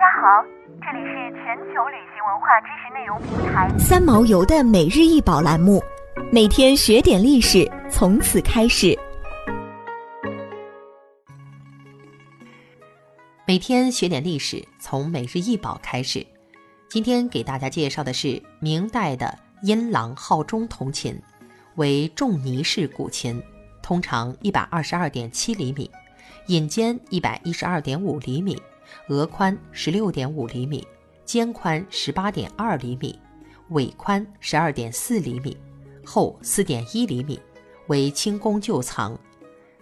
家好，这里是全球旅行文化知识内容平台三毛游的每日一宝栏目，每天学点历史，从此开始。每天学点历史，从每日一宝开始。今天给大家介绍的是明代的阴郎号钟铜琴，为重泥式古琴，通长一百二十二点七厘米，引尖一百一十二点五厘米。额宽十六点五厘米，肩宽十八点二厘米，尾宽十二点四厘米，厚四点一厘米，为清宫旧藏。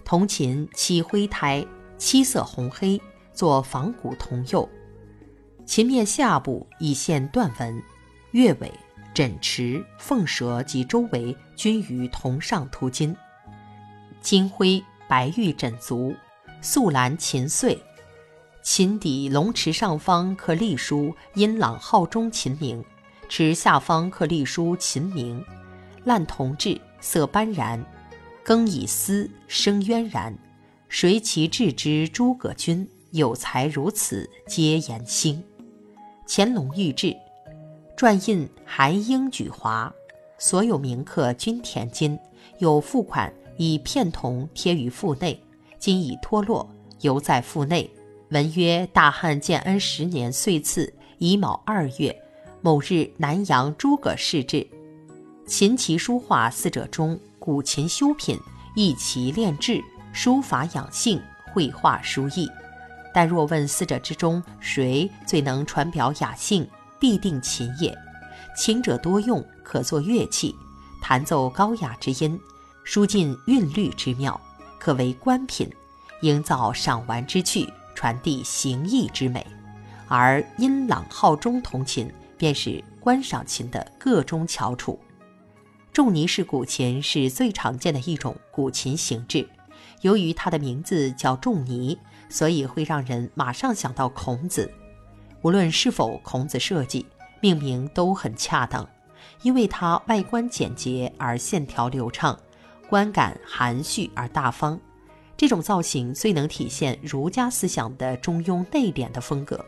铜琴漆灰胎，漆色红黑，做仿古铜釉。琴面下部以线断纹，月尾、枕池、凤舌及周围均于铜上涂金。金灰白玉枕足，素蓝琴穗。琴底龙池上方刻隶书“阴朗号钟琴名”，池下方刻隶书“琴名”。烂铜制，色斑然，更以丝，声渊然。谁其制之？诸葛君有才如此，皆言兴。乾隆御制，篆印韩英举华，所有铭刻均填金，有付款以片铜贴于腹内，今已脱落，犹在腹内。文曰：大汉建安十年岁次乙卯二月某日，南阳诸葛氏制。琴棋书画四者中，古琴修品，弈棋练志，书法养性，绘画书艺。但若问四者之中，谁最能传表雅兴，必定琴也。琴者多用，可作乐器，弹奏高雅之音，书尽韵律之妙，可为官品，营造赏玩之趣。传递形意之美，而音朗号钟铜琴便是观赏琴的个中翘楚。仲尼式古琴是最常见的一种古琴形制，由于它的名字叫仲尼，所以会让人马上想到孔子。无论是否孔子设计，命名都很恰当，因为它外观简洁而线条流畅，观感含蓄而大方。这种造型最能体现儒家思想的中庸内敛的风格。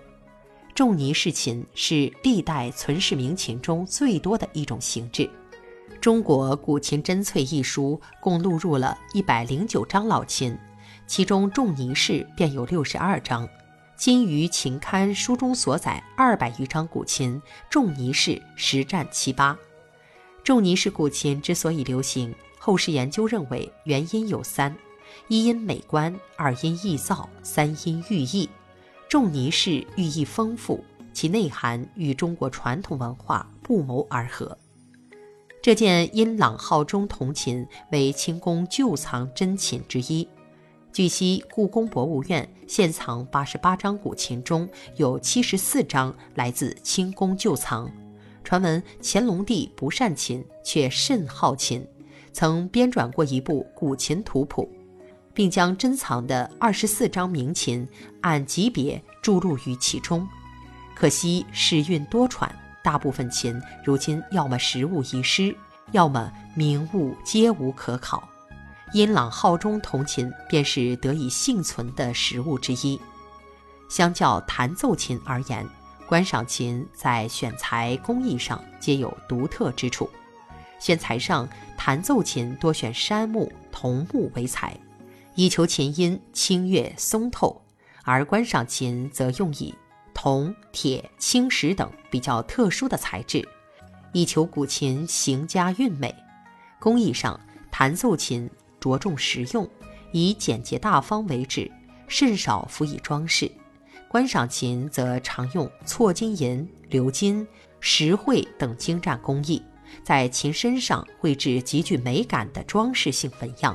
仲尼式琴是历代存世名琴中最多的一种形制。《中国古琴珍粹》一书共录入了一百零九张老琴，其中仲尼式便有六十二张。今于琴刊书中所载二百余张古琴，仲尼式实占七八。仲尼式古琴之所以流行，后世研究认为原因有三。一因美观，二因易造，三因寓意。重泥式寓意丰富，其内涵与中国传统文化不谋而合。这件阴朗号钟铜琴为清宫旧藏珍琴之一。据悉，故宫博物院现藏八十八张古琴中有七十四张来自清宫旧藏。传闻乾隆帝不善琴，却甚好琴，曾编撰过一部古琴图谱。并将珍藏的二十四张名琴按级别注入于其中，可惜时运多舛，大部分琴如今要么实物遗失，要么名物皆无可考。阴朗号钟铜琴便是得以幸存的实物之一。相较弹奏琴而言，观赏琴在选材工艺上皆有独特之处。选材上，弹奏琴多选杉木、桐木为材。以求琴音清越松透，而观赏琴则用以铜、铁、青石等比较特殊的材质，以求古琴形佳韵美。工艺上，弹奏琴着重实用，以简洁大方为旨，甚少辅以装饰；观赏琴则常用错金银、鎏金、石绘等精湛工艺，在琴身上绘制极具美感的装饰性纹样。